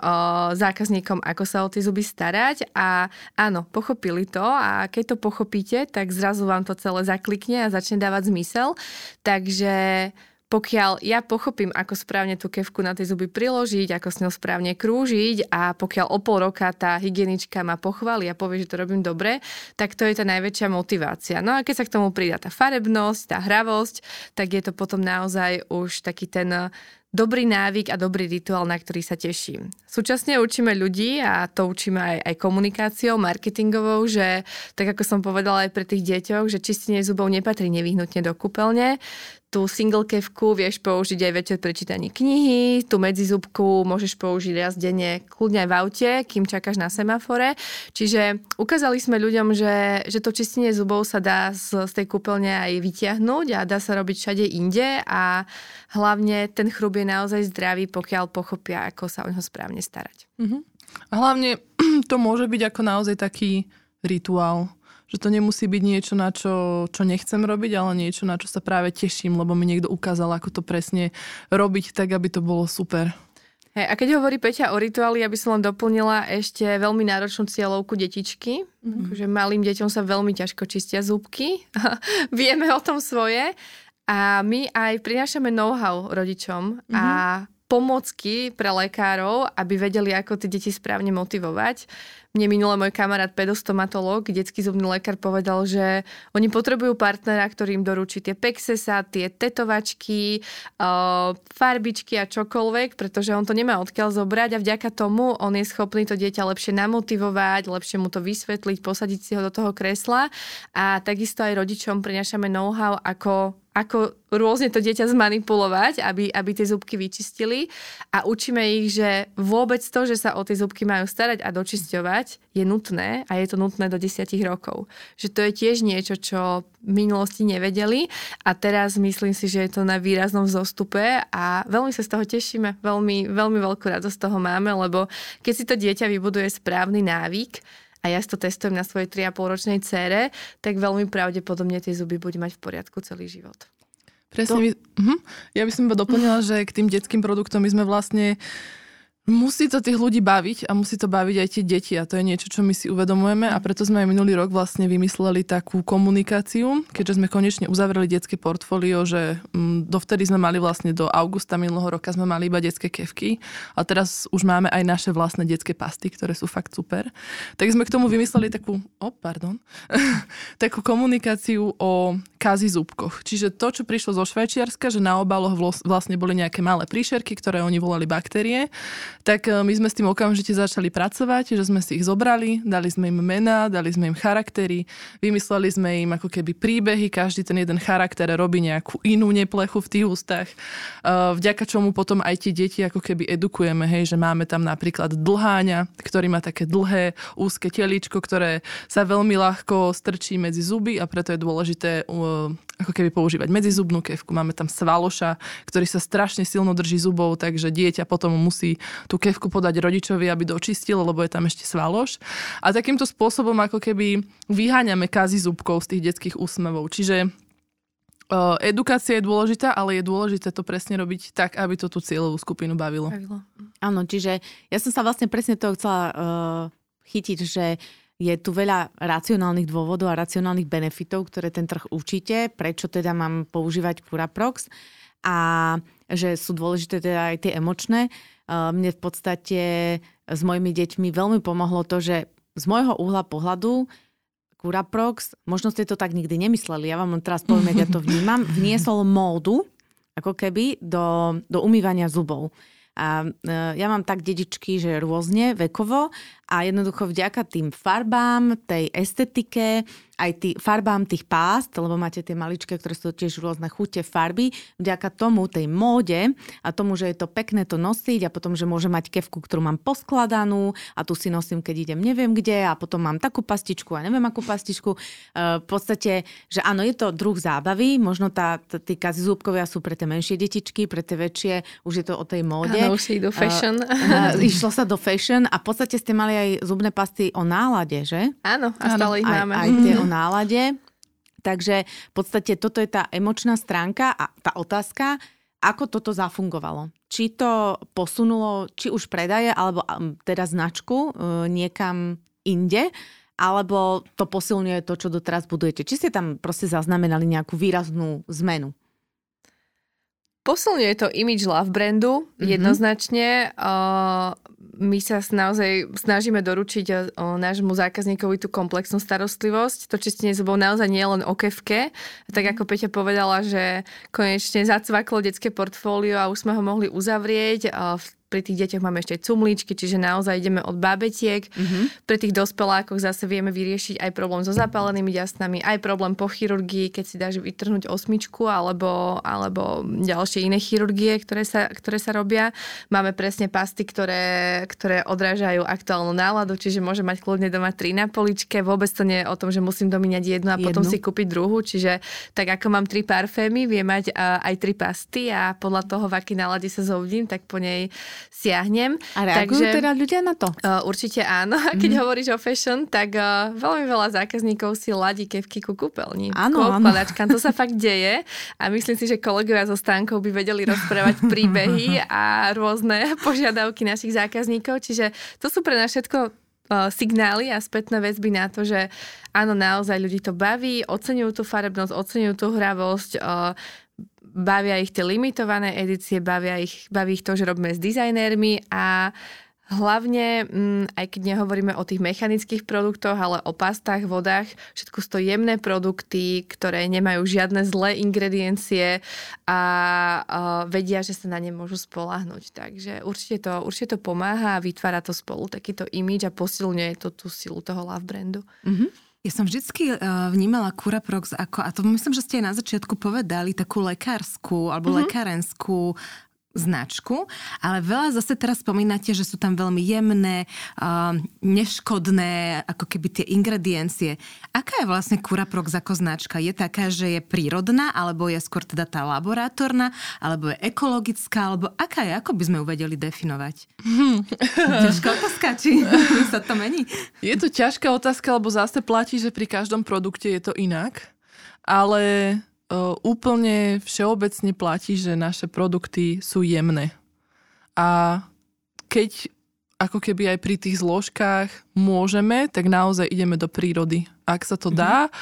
D: zákazníkom, ako sa o tie zuby starať a áno, pochopili to a keď to pochopíte, tak zrazu vám to celé zaklikne a začne dávať zmysel. Takže pokiaľ ja pochopím, ako správne tú kevku na tie zuby priložiť, ako s ňou správne krúžiť a pokiaľ o pol roka tá hygienička ma pochváli a povie, že to robím dobre, tak to je tá najväčšia motivácia. No a keď sa k tomu pridá tá farebnosť, tá hravosť, tak je to potom naozaj už taký ten dobrý návyk a dobrý rituál, na ktorý sa teším. Súčasne učíme ľudí a to učíme aj, aj komunikáciou, marketingovou, že tak ako som povedala aj pre tých deťoch, že čistenie zubov nepatrí nevyhnutne do kúpeľne, tú single kevku vieš použiť aj večer pri čítaní knihy, tú medzizubku môžeš použiť raz denne, kľudne aj v aute, kým čakáš na semafore. Čiže ukázali sme ľuďom, že, že to čistenie zubov sa dá z, z tej kúpeľne aj vytiahnuť a dá sa robiť všade inde a hlavne ten chrub je naozaj zdravý, pokiaľ pochopia, ako sa o neho správne starať.
C: A hlavne to môže byť ako naozaj taký rituál že to nemusí byť niečo, na čo, čo nechcem robiť, ale niečo, na čo sa práve teším, lebo mi niekto ukázal, ako to presne robiť tak, aby to bolo super.
D: Hey, a keď hovorí Peťa o rituáli, ja by som len doplnila ešte veľmi náročnú cieľovku detičky. Mm-hmm. Akože malým deťom sa veľmi ťažko čistia zúbky. Vieme o tom svoje. A my aj prinášame know-how rodičom mm-hmm. a mhm. Pomocky pre lekárov, aby vedeli, ako tie deti správne motivovať. Mne minule môj kamarát pedostomatolog, detský zubný lekár povedal, že oni potrebujú partnera, ktorý im doručí tie pexesa, tie tetovačky, farbičky a čokoľvek, pretože on to nemá odkiaľ zobrať a vďaka tomu on je schopný to dieťa lepšie namotivovať, lepšie mu to vysvetliť, posadiť si ho do toho kresla a takisto aj rodičom prinášame know-how, ako ako rôzne to dieťa zmanipulovať, aby, aby tie zubky vyčistili a učíme ich, že vôbec to, že sa o tie zubky majú starať a dočisťovať, je nutné a je to nutné do 10 rokov. Že to je tiež niečo, čo v minulosti nevedeli a teraz myslím si, že je to na výraznom vzostupe a veľmi sa z toho tešíme, veľmi, veľmi veľkú radosť z toho máme, lebo keď si to dieťa vybuduje správny návyk, a ja to testujem na svojej 3,5 ročnej cére, tak veľmi pravdepodobne tie zuby bude mať v poriadku celý život.
C: Presne. To... My, uh-huh. Ja by som iba doplnila, že k tým detským produktom my sme vlastne Musí to tých ľudí baviť a musí to baviť aj tie deti a to je niečo, čo my si uvedomujeme a preto sme aj minulý rok vlastne vymysleli takú komunikáciu, keďže sme konečne uzavreli detské portfólio, že mm, dovtedy sme mali vlastne do augusta minulého roka sme mali iba detské kevky a teraz už máme aj naše vlastné detské pasty, ktoré sú fakt super. Tak sme k tomu vymysleli takú, oh, pardon, takú komunikáciu o kazi zúbkoch. Čiže to, čo prišlo zo Švajčiarska, že na obaloch vlastne boli nejaké malé príšerky, ktoré oni volali baktérie tak e, my sme s tým okamžite začali pracovať, že sme si ich zobrali, dali sme im mená, dali sme im charaktery, vymysleli sme im ako keby príbehy, každý ten jeden charakter robí nejakú inú neplechu v tých ústach, e, vďaka čomu potom aj tie deti ako keby edukujeme, hej, že máme tam napríklad dlháňa, ktorý má také dlhé úzke teličko, ktoré sa veľmi ľahko strčí medzi zuby a preto je dôležité ako keby používať medzizubnú kevku. Máme tam svaloša, ktorý sa strašne silno drží zubov, takže dieťa potom musí tú kevku podať rodičovi, aby dočistil, lebo je tam ešte svaloš. A takýmto spôsobom ako keby vyháňame kazy zubkov z tých detských úsmevov. Čiže Uh, edukácia je dôležitá, ale je dôležité to presne robiť tak, aby to tú cieľovú skupinu bavilo. bavilo.
A: Áno, čiže ja som sa vlastne presne toho chcela uh, chytiť, že je tu veľa racionálnych dôvodov a racionálnych benefitov, ktoré ten trh učíte, prečo teda mám používať Curaprox a že sú dôležité teda aj tie emočné. Mne v podstate s mojimi deťmi veľmi pomohlo to, že z môjho uhla pohľadu Curaprox, možno ste to tak nikdy nemysleli, ja vám teraz poviem, ja to vnímam, vniesol módu, ako keby, do, do umývania zubov. A e, ja mám tak dedičky, že rôzne vekovo a jednoducho vďaka tým farbám, tej estetike, aj tý, farbám tých pást, lebo máte tie maličké, ktoré sú tiež rôzne chute farby, vďaka tomu, tej móde a tomu, že je to pekné to nosiť a potom, že môžem mať kevku, ktorú mám poskladanú a tu si nosím, keď idem neviem kde a potom mám takú pastičku a neviem akú pastičku. E, v podstate, že áno, je to druh zábavy, možno tá, tá, tí zúbkovia sú pre tie menšie detičky, pre tie väčšie, už je to o tej móde.
D: Áno, už do fashion.
A: Uh, uh, išlo sa do fashion a v podstate ste mali aj zubné pasty o nálade, že?
D: Áno, a stále ich máme.
A: Aj, aj tie o nálade. Takže v podstate toto je tá emočná stránka a tá otázka, ako toto zafungovalo. Či to posunulo, či už predaje, alebo teda značku e, niekam inde, alebo to posilňuje to, čo doteraz budujete. Či ste tam proste zaznamenali nejakú výraznú zmenu?
D: Posilňuje to image love brandu mm-hmm. jednoznačne. Uh, my sa naozaj snažíme doručiť nášmu zákazníkovi tú komplexnú starostlivosť. To čistenie zubov naozaj nie je len o kevke. Tak mhm. ako Peťa povedala, že konečne zacvaklo detské portfólio a už sme ho mohli uzavrieť. Uh, pri tých deťoch máme ešte cumličky, čiže naozaj ideme od bábetiek. Mm-hmm. Pri tých dospelákoch zase vieme vyriešiť aj problém so zapálenými ďasnami, aj problém po chirurgii, keď si dáš vytrhnúť osmičku alebo, alebo ďalšie iné chirurgie, ktoré sa, ktoré sa robia. Máme presne pasty, ktoré, ktoré odrážajú aktuálnu náladu, čiže môže mať kľudne doma tri na poličke. Vôbec to nie je o tom, že musím domíňať jednu a jednu. potom si kúpiť druhú. Čiže tak ako mám tri parfémy, viem mať aj tri pasty a podľa toho, v aký nálade sa zobudím, tak po nej siahnem.
A: A reagujú Takže, teda ľudia na to?
D: Uh, určite áno. A keď mm. hovoríš o fashion, tak uh, veľmi veľa zákazníkov si ladí kevky ku kúpeľni.
A: Áno, áno.
D: To sa fakt deje a myslím si, že kolegovia zo stánkov by vedeli rozprávať príbehy a rôzne požiadavky našich zákazníkov. Čiže to sú pre nás všetko signály a spätné väzby na to, že áno, naozaj ľudí to baví, oceňujú tú farebnosť, oceňujú tú hravosť, bavia ich tie limitované edície, bavia ich, baví ich to, že robíme s dizajnérmi a Hlavne, mm, aj keď nehovoríme o tých mechanických produktoch, ale o pastách, vodách, všetko sú to jemné produkty, ktoré nemajú žiadne zlé ingrediencie a vedia, že sa na ne môžu spolahnuť. Takže určite to, určite to pomáha a vytvára to spolu takýto image a posilňuje to tú silu toho love brandu.
B: Mm-hmm. Ja som vždycky uh, vnímala Curaprox ako, a to myslím, že ste aj na začiatku povedali, takú lekárskú alebo mm-hmm. lekárenskú značku, ale veľa zase teraz spomínate, že sú tam veľmi jemné, neškodné, ako keby tie ingrediencie. Aká je vlastne Curaprox ako značka? Je taká, že je prírodná, alebo je skôr teda tá laboratórna, alebo je ekologická, alebo aká je? Ako by sme ju vedeli definovať? Hmm. Ťažká otázka, či sa to mení?
C: Je to ťažká otázka, lebo zase platí, že pri každom produkte je to inak, ale úplne všeobecne platí, že naše produkty sú jemné. A keď ako keby aj pri tých zložkách môžeme, tak naozaj ideme do prírody, ak sa to dá.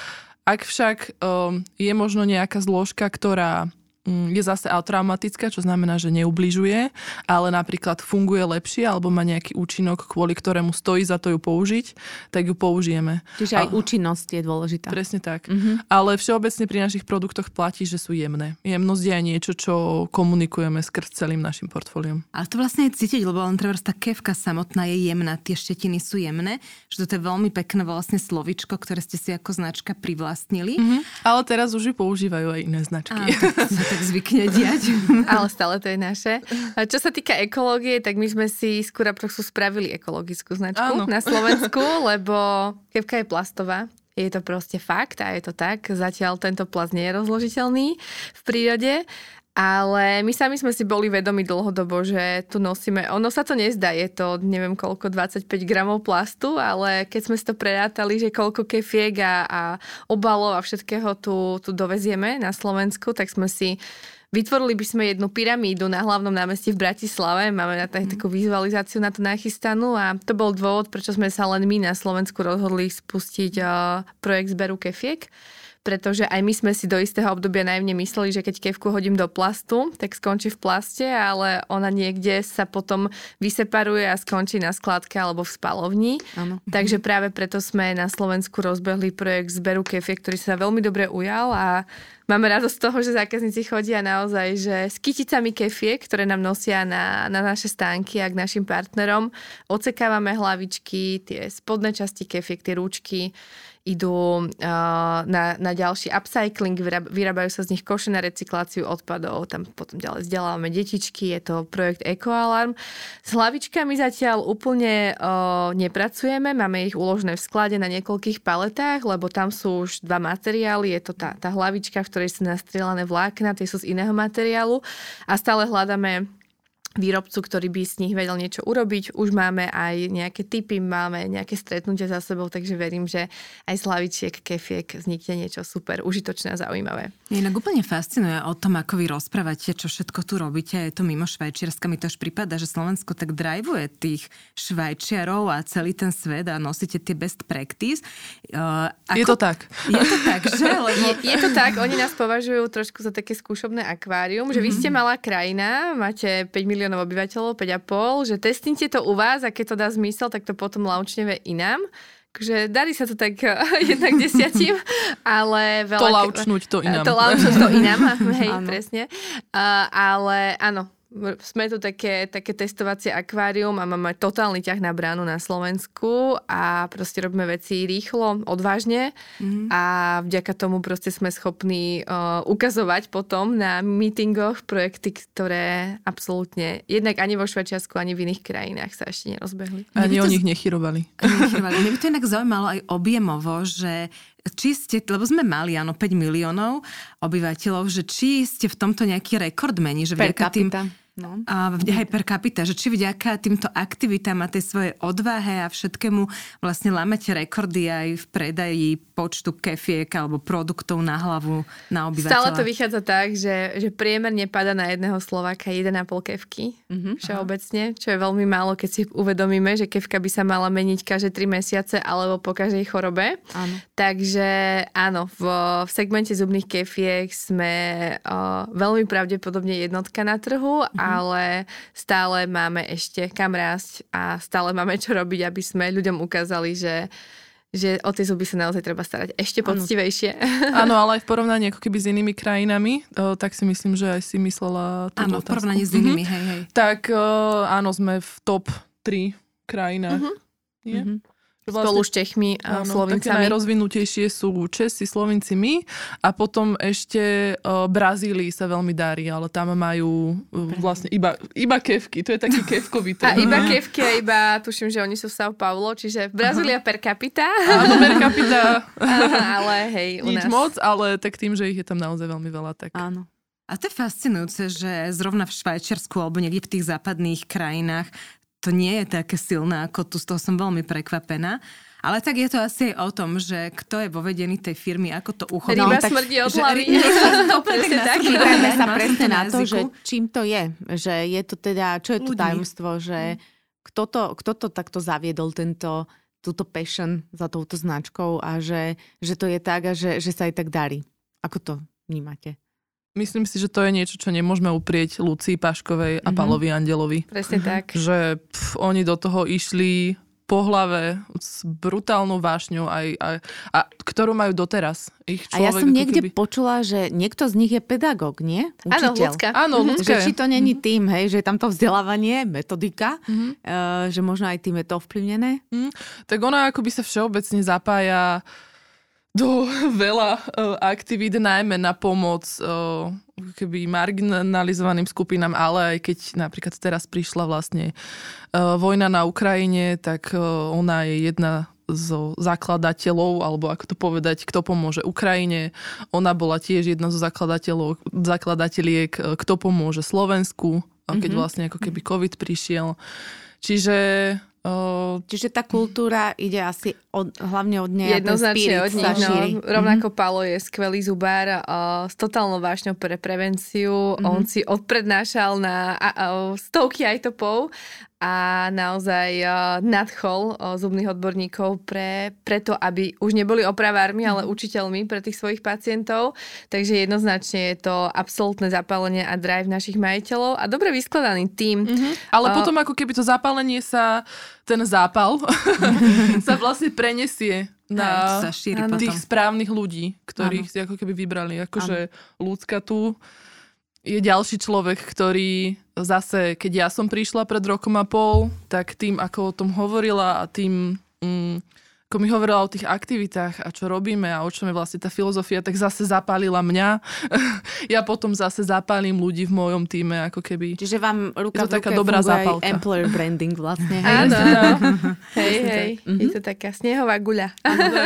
C: Ak však um, je možno nejaká zložka, ktorá je zase traumatická, čo znamená, že neubližuje, ale napríklad funguje lepšie alebo má nejaký účinok, kvôli ktorému stojí za to ju použiť, tak ju použijeme.
A: Čiže aj ale, účinnosť je dôležitá.
C: Presne tak. Mm-hmm. Ale všeobecne pri našich produktoch platí, že sú jemné. Jemnosť je aj niečo, čo komunikujeme skrz celým našim portfóliom.
B: Ale to vlastne je cítiť, lebo len treba tá kevka samotná je jemná, tie štetiny sú jemné, že to je veľmi pekné vlastne slovičko, ktoré ste si ako značka privlastnili.
C: Mm-hmm. Ale teraz už ju používajú aj iné značky.
B: A, tak zvykne diať.
D: Ale stále to je naše. A čo sa týka ekológie, tak my sme si z Curaproxu spravili ekologickú značku Áno. na Slovensku, lebo kevka je plastová. Je to proste fakt a je to tak. Zatiaľ tento plast nie je rozložiteľný v prírode ale my sami sme si boli vedomi dlhodobo, že tu nosíme, ono sa to nezdá, je to neviem koľko, 25 gramov plastu, ale keď sme si to prerátali, že koľko kefiek a, a obalov a všetkého tu, tu dovezieme na Slovensku, tak sme si Vytvorili by sme jednu pyramídu na hlavnom námestí v Bratislave. Máme na mm. takú vizualizáciu na to nachystanú a to bol dôvod, prečo sme sa len my na Slovensku rozhodli spustiť uh, projekt zberu kefiek pretože aj my sme si do istého obdobia najmne mysleli, že keď kevku hodím do plastu, tak skončí v plaste, ale ona niekde sa potom vyseparuje a skončí na skladke alebo v spalovni. Ano. Takže práve preto sme na Slovensku rozbehli projekt zberu kefiek, ktorý sa veľmi dobre ujal a máme radosť z toho, že zákazníci chodia naozaj že s kyticami kefiek, ktoré nám nosia na, na naše stánky a k našim partnerom. Ocekávame hlavičky, tie spodné časti kefiek, tie rúčky idú na, na ďalší upcycling, vyrábajú sa z nich koše na recykláciu odpadov, tam potom ďalej vzdelávame detičky, je to projekt EcoAlarm. S hlavičkami zatiaľ úplne nepracujeme, máme ich uložené v sklade na niekoľkých paletách, lebo tam sú už dva materiály, je to tá, tá hlavička, v ktorej sú nastrelané vlákna, tie sú z iného materiálu. A stále hľadáme výrobcu, ktorý by z nich vedel niečo urobiť. Už máme aj nejaké typy, máme nejaké stretnutia za sebou, takže verím, že aj z hlavičiek, kefiek vznikne niečo super, užitočné a zaujímavé.
B: Inak úplne fascinuje o tom, ako vy rozprávate, čo všetko tu robíte. Je to mimo Švajčiarska. Mi to už prípada, že Slovensko tak drivuje tých Švajčiarov a celý ten svet a nosíte tie best practice.
C: Uh, ako... Je to tak.
B: Je to tak, že? Lebo...
D: Je, je to tak. Oni nás považujú trošku za také skúšobné akvárium, že vy ste mhm. malá krajina, máte 5 miliónov miliónov obyvateľov, 5,5, že testnite to u vás a keď to dá zmysel, tak to potom laučneve inám. Takže darí sa to tak jednak desiatim, ale
C: veľa... To laučnúť to inám.
D: To laučnúť to inám, hej, presne. Uh, ale áno, sme tu také, také testovacie akvárium a máme totálny ťah na bránu na Slovensku a proste robíme veci rýchlo, odvážne mm-hmm. a vďaka tomu proste sme schopní uh, ukazovať potom na meetingoch projekty, ktoré absolútne jednak ani vo Švajčiarsku, ani v iných krajinách sa ešte nerozbehli.
C: Ani o nich nechyrovali.
B: Mne by to inak zaujímalo aj objemovo, že či ste, lebo sme mali, áno, 5 miliónov obyvateľov, že či ste v tomto nejaký rekordmeni, že
A: per capita.
B: No. A aj per capita, že či vďaka týmto aktivitám a tej svojej odvahe a všetkému vlastne lámete rekordy aj v predaji počtu kefiek alebo produktov na hlavu na obyvateľa.
D: Stále to vychádza tak, že, že priemerne pada na jedného Slováka 1,5 kevky mm-hmm. všeobecne, čo je veľmi málo, keď si uvedomíme, že kevka by sa mala meniť každé 3 mesiace alebo po každej chorobe. Áno. Takže áno, v, v segmente zubných kefiek sme o, veľmi pravdepodobne jednotka na trhu Mhm. Ale stále máme ešte kam rásť a stále máme čo robiť, aby sme ľuďom ukázali, že že o tie zuby sa naozaj treba starať ešte poctivejšie.
C: Áno, ale aj v porovnaní ako keby s inými krajinami, o, tak si myslím, že aj si myslela
B: Áno, v porovnaní s inými, mm-hmm. hej, hej.
C: Tak o, áno, sme v top 3 krajinách. Mm-hmm. Nie? Mm-hmm.
D: Vlastne, Spolu s Čechmi a áno, Slovincami. Také
C: najrozvinutejšie sú Česi, Slovinci, my a potom ešte uh, Brazílii sa veľmi darí, ale tam majú uh, vlastne iba, iba kevky, to je taký kevkový
D: trh. A iba kevky a iba, tuším, že oni sú v São Paulo, čiže Brazília per capita.
C: Áno, per capita.
D: Aha, ale hej, u
C: Nič nás. moc, ale tak tým, že ich je tam naozaj veľmi veľa, tak...
B: Áno. A to je fascinujúce, že zrovna v Švajčiarsku alebo niekde v tých západných krajinách to nie je také silné ako tu, z toho som veľmi prekvapená. Ale tak je to asi aj o tom, že kto je vo vedení tej firmy, ako to uchodí.
D: Ryba no, smrdí od hlavy.
A: sa presne na to, že čím to je. Že je to teda, čo je to tajomstvo, že kto to, kto to takto zaviedol, tento, túto passion za touto značkou a že, že to je tak a že, že sa aj tak darí. Ako to vnímate?
C: Myslím si, že to je niečo, čo nemôžeme uprieť Lucii Paškovej a mm-hmm. Palovi Andelovi.
D: Presne mm-hmm. tak.
C: Že pf, oni do toho išli po hlave s brutálnou vášňou, aj, aj, a, ktorú majú doteraz. Ich
A: človek, a ja som niekde keby... počula, že niekto z nich je pedagóg, nie?
D: Áno, ľudská.
C: Áno, ľudská.
A: Že či to není mm-hmm. tým, hej, že je tam to vzdelávanie, metodika, mm-hmm. uh, že možno aj tým je to ovplyvnené? Mm.
C: Tak ona akoby sa všeobecne zapája do veľa uh, aktivít, najmä na pomoc uh, keby marginalizovaným skupinám, ale aj keď napríklad teraz prišla vlastne uh, vojna na Ukrajine, tak ona je jedna zo zakladateľov, alebo ako to povedať, kto pomôže Ukrajine. Ona bola tiež jedna zo zakladateľov, zakladateľiek, kto pomôže Slovensku, keď mm-hmm. vlastne ako keby COVID prišiel. Čiže
A: Uh, Čiže tá kultúra ide asi od, hlavne od nej
D: Jednoznačne od nich. No. Rovnako mm-hmm. Palo je skvelý zubár uh, s totálnou vášňou pre prevenciu. Mm-hmm. On si odprednášal na uh, uh, stovky aj topov a naozaj uh, nadchol uh, zubných odborníkov pre, preto, aby už neboli opravármi, ale mhm. učiteľmi pre tých svojich pacientov. Takže jednoznačne je to absolútne zapálenie a drive našich majiteľov a dobre vyskladaný tým.
C: Mm-hmm. Ale uh, potom ako keby to zapálenie sa, ten zápal sa vlastne prenesie na sa šíri tých potom. správnych ľudí, ktorých ano. si ako keby vybrali. Akože ľudská tu je ďalší človek, ktorý zase, keď ja som prišla pred rokom a pol, tak tým, ako o tom hovorila a tým, mm, ako mi hovorila o tých aktivitách a čo robíme a o čom je vlastne tá filozofia, tak zase zapálila mňa. ja potom zase zapálim ľudí v mojom týme, ako keby.
A: Čiže vám ruka v taká dobrá zápalka. employer branding vlastne. Hej?
D: Áno, hej, hej. Mm-hmm. Je to taká snehová guľa.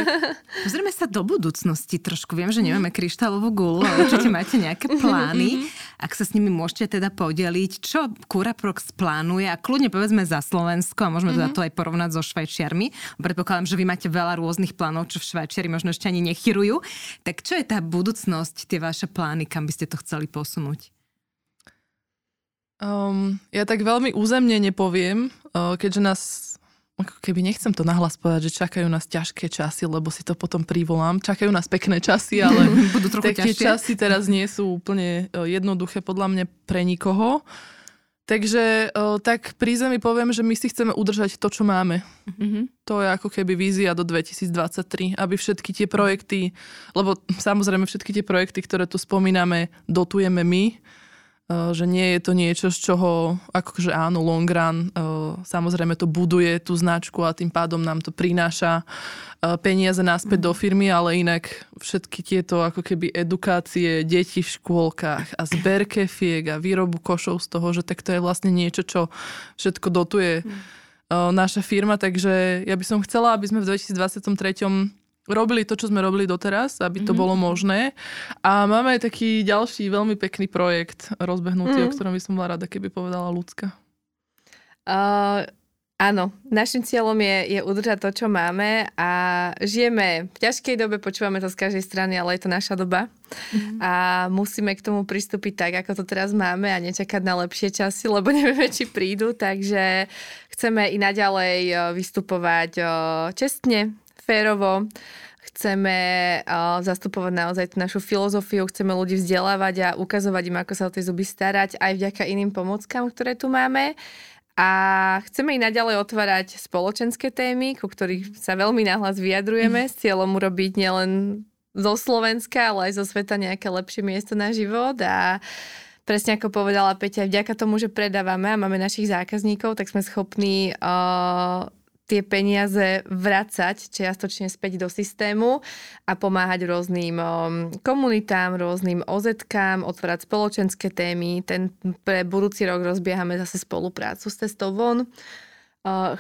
B: Pozrieme sa do budúcnosti trošku. Viem, že nemáme kryštálovú guľu, ale určite máte nejaké plány. Ak sa s nimi môžete teda podeliť, čo Curaprox plánuje a kľudne povedzme za Slovensko a môžeme mm-hmm. teda to aj porovnať so Švajčiarmi. Predpokladám, že vy máte máte veľa rôznych plánov, čo v Švajčiari možno ešte ani nechyrujú. Tak čo je tá budúcnosť, tie vaše plány, kam by ste to chceli posunúť?
C: Um, ja tak veľmi územne nepoviem, uh, keďže nás ako keby nechcem to nahlas povedať, že čakajú nás ťažké časy, lebo si to potom privolám. Čakajú nás pekné časy, ale
B: Budú trochu
C: tie časy teraz nie sú úplne uh, jednoduché podľa mňa pre nikoho. Takže o, tak pri zemi poviem, že my si chceme udržať to, čo máme. Mm-hmm. To je ako keby vízia do 2023, aby všetky tie projekty, lebo samozrejme všetky tie projekty, ktoré tu spomíname, dotujeme my, že nie je to niečo, z čoho, akože áno, long run, eh, samozrejme to buduje tú značku a tým pádom nám to prináša eh, peniaze naspäť do firmy, ale inak všetky tieto ako keby edukácie detí v škôlkach a zber kefiek a výrobu košov z toho, že tak to je vlastne niečo, čo všetko dotuje naša firma, takže ja by som chcela, aby sme v 2023 robili to, čo sme robili doteraz, aby to mm-hmm. bolo možné. A máme aj taký ďalší veľmi pekný projekt rozbehnutý, mm. o ktorom by som bola rada, keby povedala ľudská.
D: Uh, áno, našim cieľom je, je udržať to, čo máme a žijeme v ťažkej dobe, počúvame to z každej strany, ale je to naša doba. Mm. A musíme k tomu pristúpiť tak, ako to teraz máme a nečakať na lepšie časy, lebo nevieme, či prídu. Takže chceme i naďalej vystupovať čestne, férovo. Chceme uh, zastupovať naozaj tú našu filozofiu, chceme ľudí vzdelávať a ukazovať im, ako sa o tie zuby starať, aj vďaka iným pomockám, ktoré tu máme. A chceme i naďalej otvárať spoločenské témy, ku ktorých sa veľmi nahlas vyjadrujeme s cieľom urobiť nielen zo Slovenska, ale aj zo sveta nejaké lepšie miesto na život a presne ako povedala Peťa, vďaka tomu, že predávame a máme našich zákazníkov, tak sme schopní uh, tie peniaze vracať čiastočne späť do systému a pomáhať rôznym komunitám, rôznym OZ-kám, otvárať spoločenské témy. Ten pre budúci rok rozbiehame zase spoluprácu s Cestou von.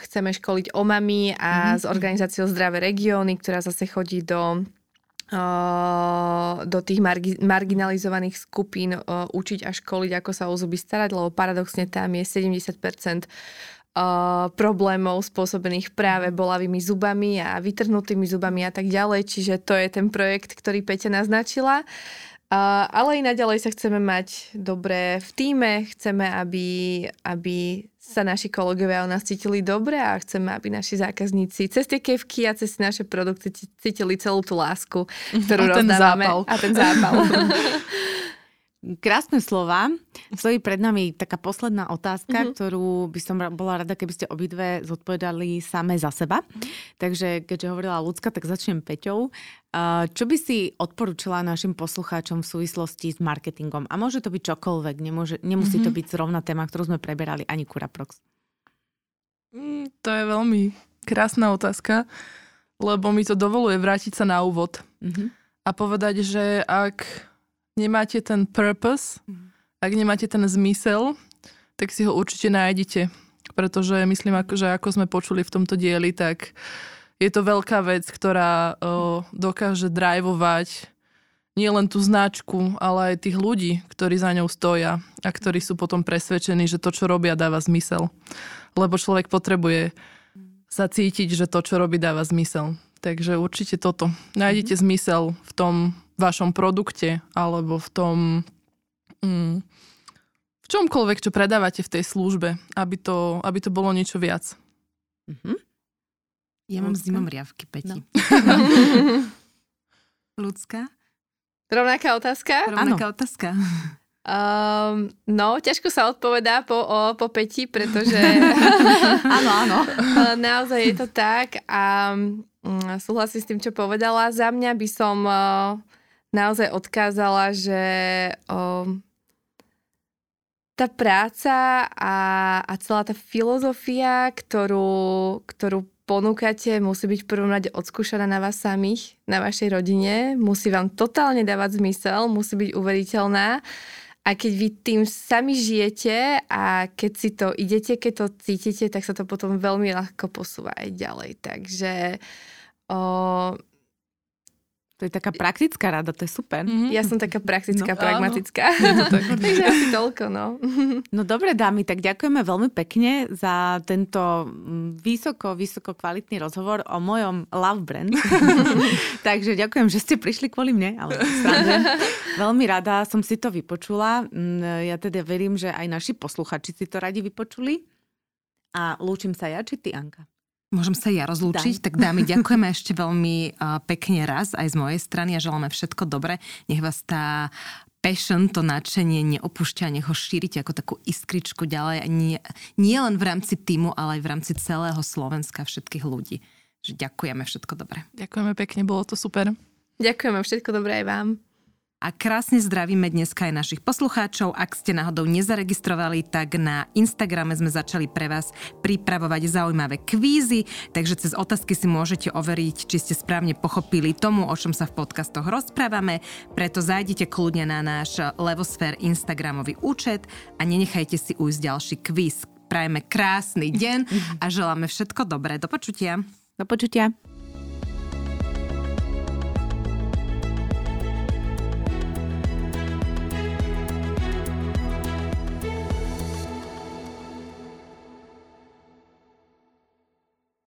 D: Chceme školiť o mami a mm-hmm. s organizáciou Zdravé regióny, ktorá zase chodí do do tých margi- marginalizovaných skupín učiť a školiť, ako sa o zuby starať, lebo paradoxne tam je 70% problémov spôsobených práve bolavými zubami a vytrhnutými zubami a tak ďalej. Čiže to je ten projekt, ktorý Peťa naznačila. Ale i naďalej sa chceme mať dobre v týme, chceme, aby, aby sa naši kolegovia o nás cítili dobre a chceme, aby naši zákazníci cez tie kevky a cez naše produkty cítili celú tú lásku, ktorú a rozdávame. Zápal. A ten zápal.
A: Krásne slova. Stojí pred nami taká posledná otázka, mm-hmm. ktorú by som bola rada, keby ste obidve zodpovedali same za seba. Mm-hmm. Takže keďže hovorila ľudská, tak začnem Peťou. Čo by si odporúčila našim poslucháčom v súvislosti s marketingom? A môže to byť čokoľvek, nemôže, nemusí mm-hmm. to byť zrovna téma, ktorú sme preberali, ani Kuraprox.
C: Mm, to je veľmi krásna otázka, lebo mi to dovoluje vrátiť sa na úvod mm-hmm. a povedať, že ak nemáte ten purpose, mhm. ak nemáte ten zmysel, tak si ho určite nájdete. Pretože myslím, že ako sme počuli v tomto dieli, tak je to veľká vec, ktorá o, dokáže drivovať nielen tú značku, ale aj tých ľudí, ktorí za ňou stoja a ktorí sú potom presvedčení, že to, čo robia, dáva zmysel. Lebo človek potrebuje sa cítiť, že to, čo robí, dáva zmysel. Takže určite toto. Nájdete mm-hmm. zmysel v tom vašom produkte alebo v tom, mm, v čomkoľvek, čo predávate v tej službe, aby to, aby to bolo niečo viac.
B: Mm-hmm. Ja mám zimom riavky, Peti.
A: No.
B: Ľudská?
D: Rovnaká otázka?
B: Rovnaká ano. otázka.
D: Um, no, ťažko sa odpovedá po, o, po Peti, pretože
A: áno, áno.
D: naozaj je to tak a um, súhlasím s tým, čo povedala. Za mňa by som uh, naozaj odkázala, že o, tá práca a, a celá tá filozofia, ktorú, ktorú ponúkate, musí byť v prvom rade odskúšaná na vás samých, na vašej rodine, musí vám totálne dávať zmysel, musí byť uveriteľná a keď vy tým sami žijete a keď si to idete, keď to cítite, tak sa to potom veľmi ľahko posúva aj ďalej. Takže o,
A: to je taká praktická rada, to je super.
D: Mm-hmm. Ja som taká praktická, no, pragmatická. Takže asi toľko, no.
A: No dobre, dámy, tak ďakujeme veľmi pekne za tento mm, vysoko, vysoko kvalitný rozhovor o mojom love brand. Takže ďakujem, že ste prišli kvôli mne, ale Veľmi rada som si to vypočula. Mm, ja teda verím, že aj naši posluchači si to radi vypočuli. A lúčim sa ja, či ty, Anka?
B: Môžem sa ja rozlúčiť, Daj. tak dámy, ďakujeme ešte veľmi pekne raz aj z mojej strany a želáme všetko dobre. Nech vás tá passion, to nadšenie neopúšťa, nech ho šírite ako takú iskričku ďalej. Nie, nie len v rámci týmu, ale aj v rámci celého Slovenska, všetkých ľudí. Že ďakujeme, všetko dobre.
C: Ďakujeme pekne, bolo to super.
D: Ďakujeme, všetko dobré aj vám.
B: A krásne zdravíme dneska aj našich poslucháčov. Ak ste náhodou nezaregistrovali, tak na Instagrame sme začali pre vás pripravovať zaujímavé kvízy, takže cez otázky si môžete overiť, či ste správne pochopili tomu, o čom sa v podcastoch rozprávame. Preto zajdite kľudne na náš Levosfér Instagramový účet a nenechajte si ujsť ďalší kvíz. Prajeme krásny deň a želáme všetko dobré. Do počutia.
A: Do počutia.